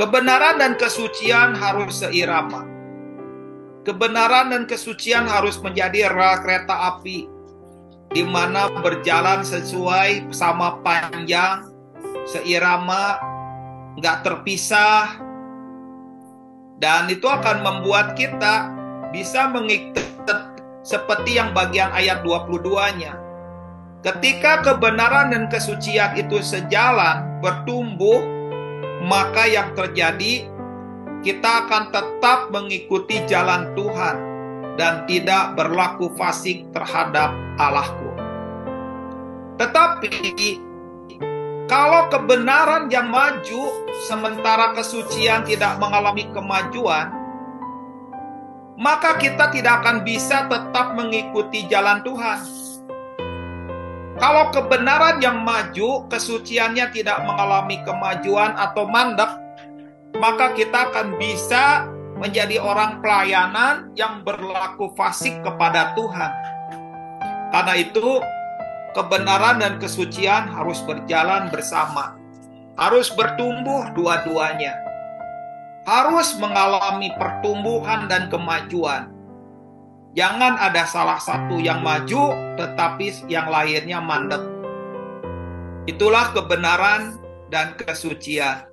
Kebenaran dan kesucian harus seirama. Kebenaran dan kesucian harus menjadi rel kereta api di mana berjalan sesuai sama panjang, seirama, nggak terpisah, dan itu akan membuat kita bisa mengikuti seperti yang bagian ayat 22-nya. Ketika kebenaran dan kesucian itu sejalan, bertumbuh, maka yang terjadi kita akan tetap mengikuti jalan Tuhan dan tidak berlaku fasik terhadap Allahku. Tetapi kalau kebenaran yang maju sementara kesucian tidak mengalami kemajuan, maka kita tidak akan bisa tetap mengikuti jalan Tuhan. Kalau kebenaran yang maju, kesuciannya tidak mengalami kemajuan atau mandek, maka kita akan bisa menjadi orang pelayanan yang berlaku fasik kepada Tuhan. Karena itu, kebenaran dan kesucian harus berjalan bersama, harus bertumbuh dua-duanya, harus mengalami pertumbuhan dan kemajuan. Jangan ada salah satu yang maju, tetapi yang lainnya mandek. Itulah kebenaran dan kesucian.